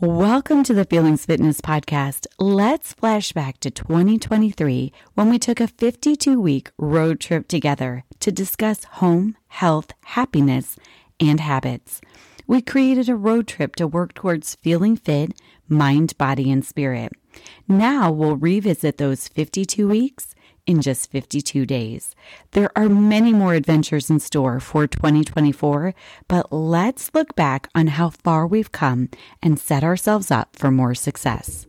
Welcome to the Feelings Fitness Podcast. Let's flash back to 2023 when we took a 52 week road trip together to discuss home, health, happiness, and habits. We created a road trip to work towards feeling fit, mind, body, and spirit. Now we'll revisit those 52 weeks in just 52 days. There are many more adventures in store for 2024, but let's look back on how far we've come and set ourselves up for more success.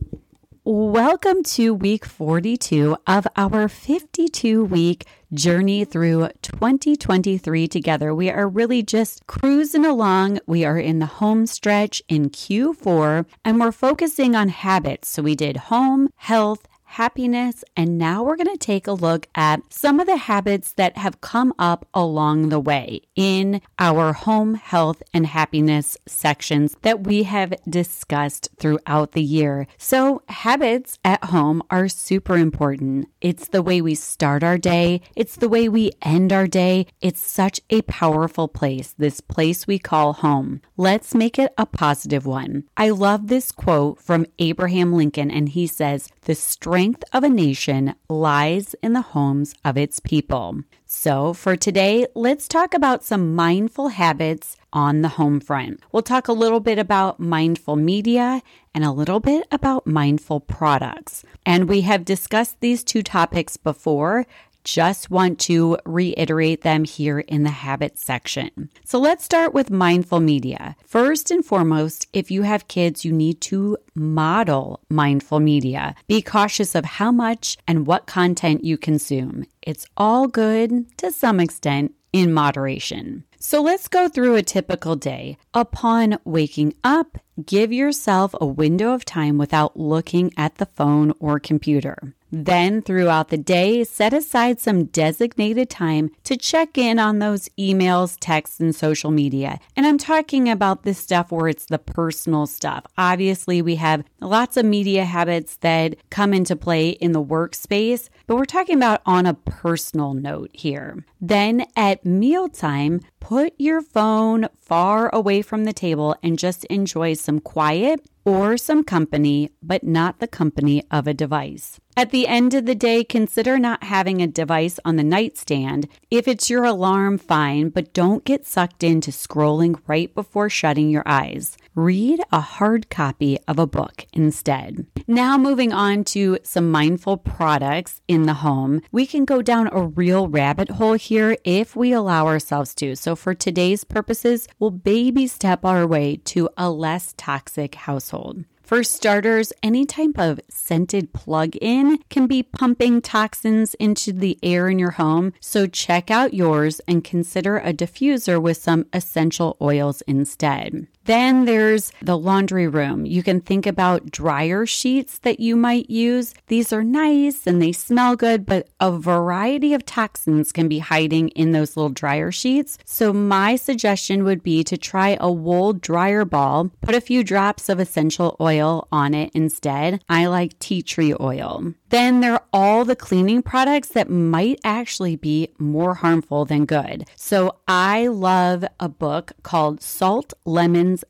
Welcome to week 42 of our 52 week journey through 2023 together. We are really just cruising along. We are in the home stretch in Q4 and we're focusing on habits. So we did home, health, happiness. And now we're going to take a look at some of the habits that have come up along the way in our home health and happiness sections that we have discussed throughout the year. So, habits at home are super important. It's the way we start our day, it's the way we end our day. It's such a powerful place, this place we call home. Let's make it a positive one. I love this quote from Abraham Lincoln, and he says, The strength strength of a nation lies in the homes of its people. So, for today, let's talk about some mindful habits on the home front. We'll talk a little bit about mindful media and a little bit about mindful products. And we have discussed these two topics before, just want to reiterate them here in the habits section. So let's start with mindful media. First and foremost, if you have kids, you need to model mindful media. Be cautious of how much and what content you consume. It's all good to some extent in moderation. So let's go through a typical day. Upon waking up, give yourself a window of time without looking at the phone or computer. Then, throughout the day, set aside some designated time to check in on those emails, texts, and social media. And I'm talking about this stuff where it's the personal stuff. Obviously, we have lots of media habits that come into play in the workspace, but we're talking about on a personal note here. Then, at mealtime, put your phone far away from the table and just enjoy some quiet or some company, but not the company of a device. At the end of the day, consider not having a device on the nightstand. If it's your alarm, fine, but don't get sucked into scrolling right before shutting your eyes. Read a hard copy of a book instead. Now, moving on to some mindful products in the home, we can go down a real rabbit hole here if we allow ourselves to. So, for today's purposes, we'll baby step our way to a less toxic household. For starters, any type of scented plug in can be pumping toxins into the air in your home, so check out yours and consider a diffuser with some essential oils instead. Then there's the laundry room. You can think about dryer sheets that you might use. These are nice and they smell good, but a variety of toxins can be hiding in those little dryer sheets. So, my suggestion would be to try a wool dryer ball, put a few drops of essential oil on it instead. I like tea tree oil. Then there are all the cleaning products that might actually be more harmful than good. So I love a book called Salt,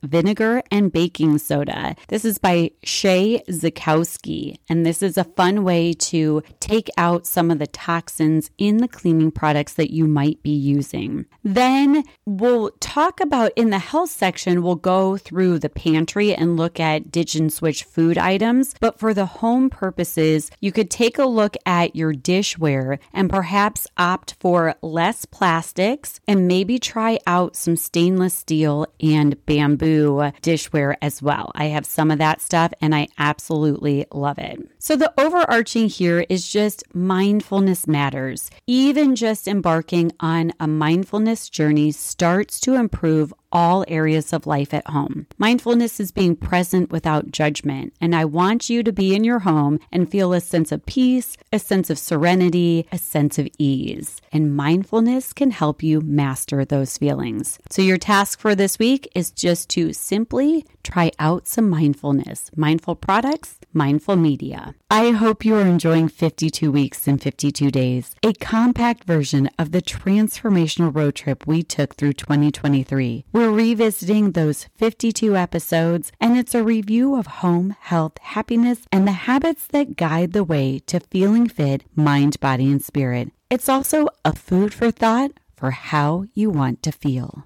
Vinegar, and Baking Soda. This is by Shay Zekowski, and this is a fun way to take out some of the toxins in the cleaning products that you might be using. Then we'll talk about in the health section, we'll go through the pantry and look at ditch and switch food items. But for the home purposes, you could take a look at your dishware and perhaps opt for less plastics and maybe try out some stainless steel and bamboo dishware as well. I have some of that stuff and I absolutely love it. So, the overarching here is just mindfulness matters. Even just embarking on a mindfulness journey starts to improve all areas of life at home. Mindfulness is being present without judgment, and I want you to be in your home and feel a sense of peace, a sense of serenity, a sense of ease. And mindfulness can help you master those feelings. So, your task for this week is just to simply try out some mindfulness, mindful products, mindful media. I hope you are enjoying 52 weeks and 52 days, a compact version of the transformational road trip we took through 2023. We're revisiting those 52 episodes, and it's a review of home, health, happiness, and the habits that guide the way to feeling fit, mind, body, and spirit. It's also a food for thought for how you want to feel.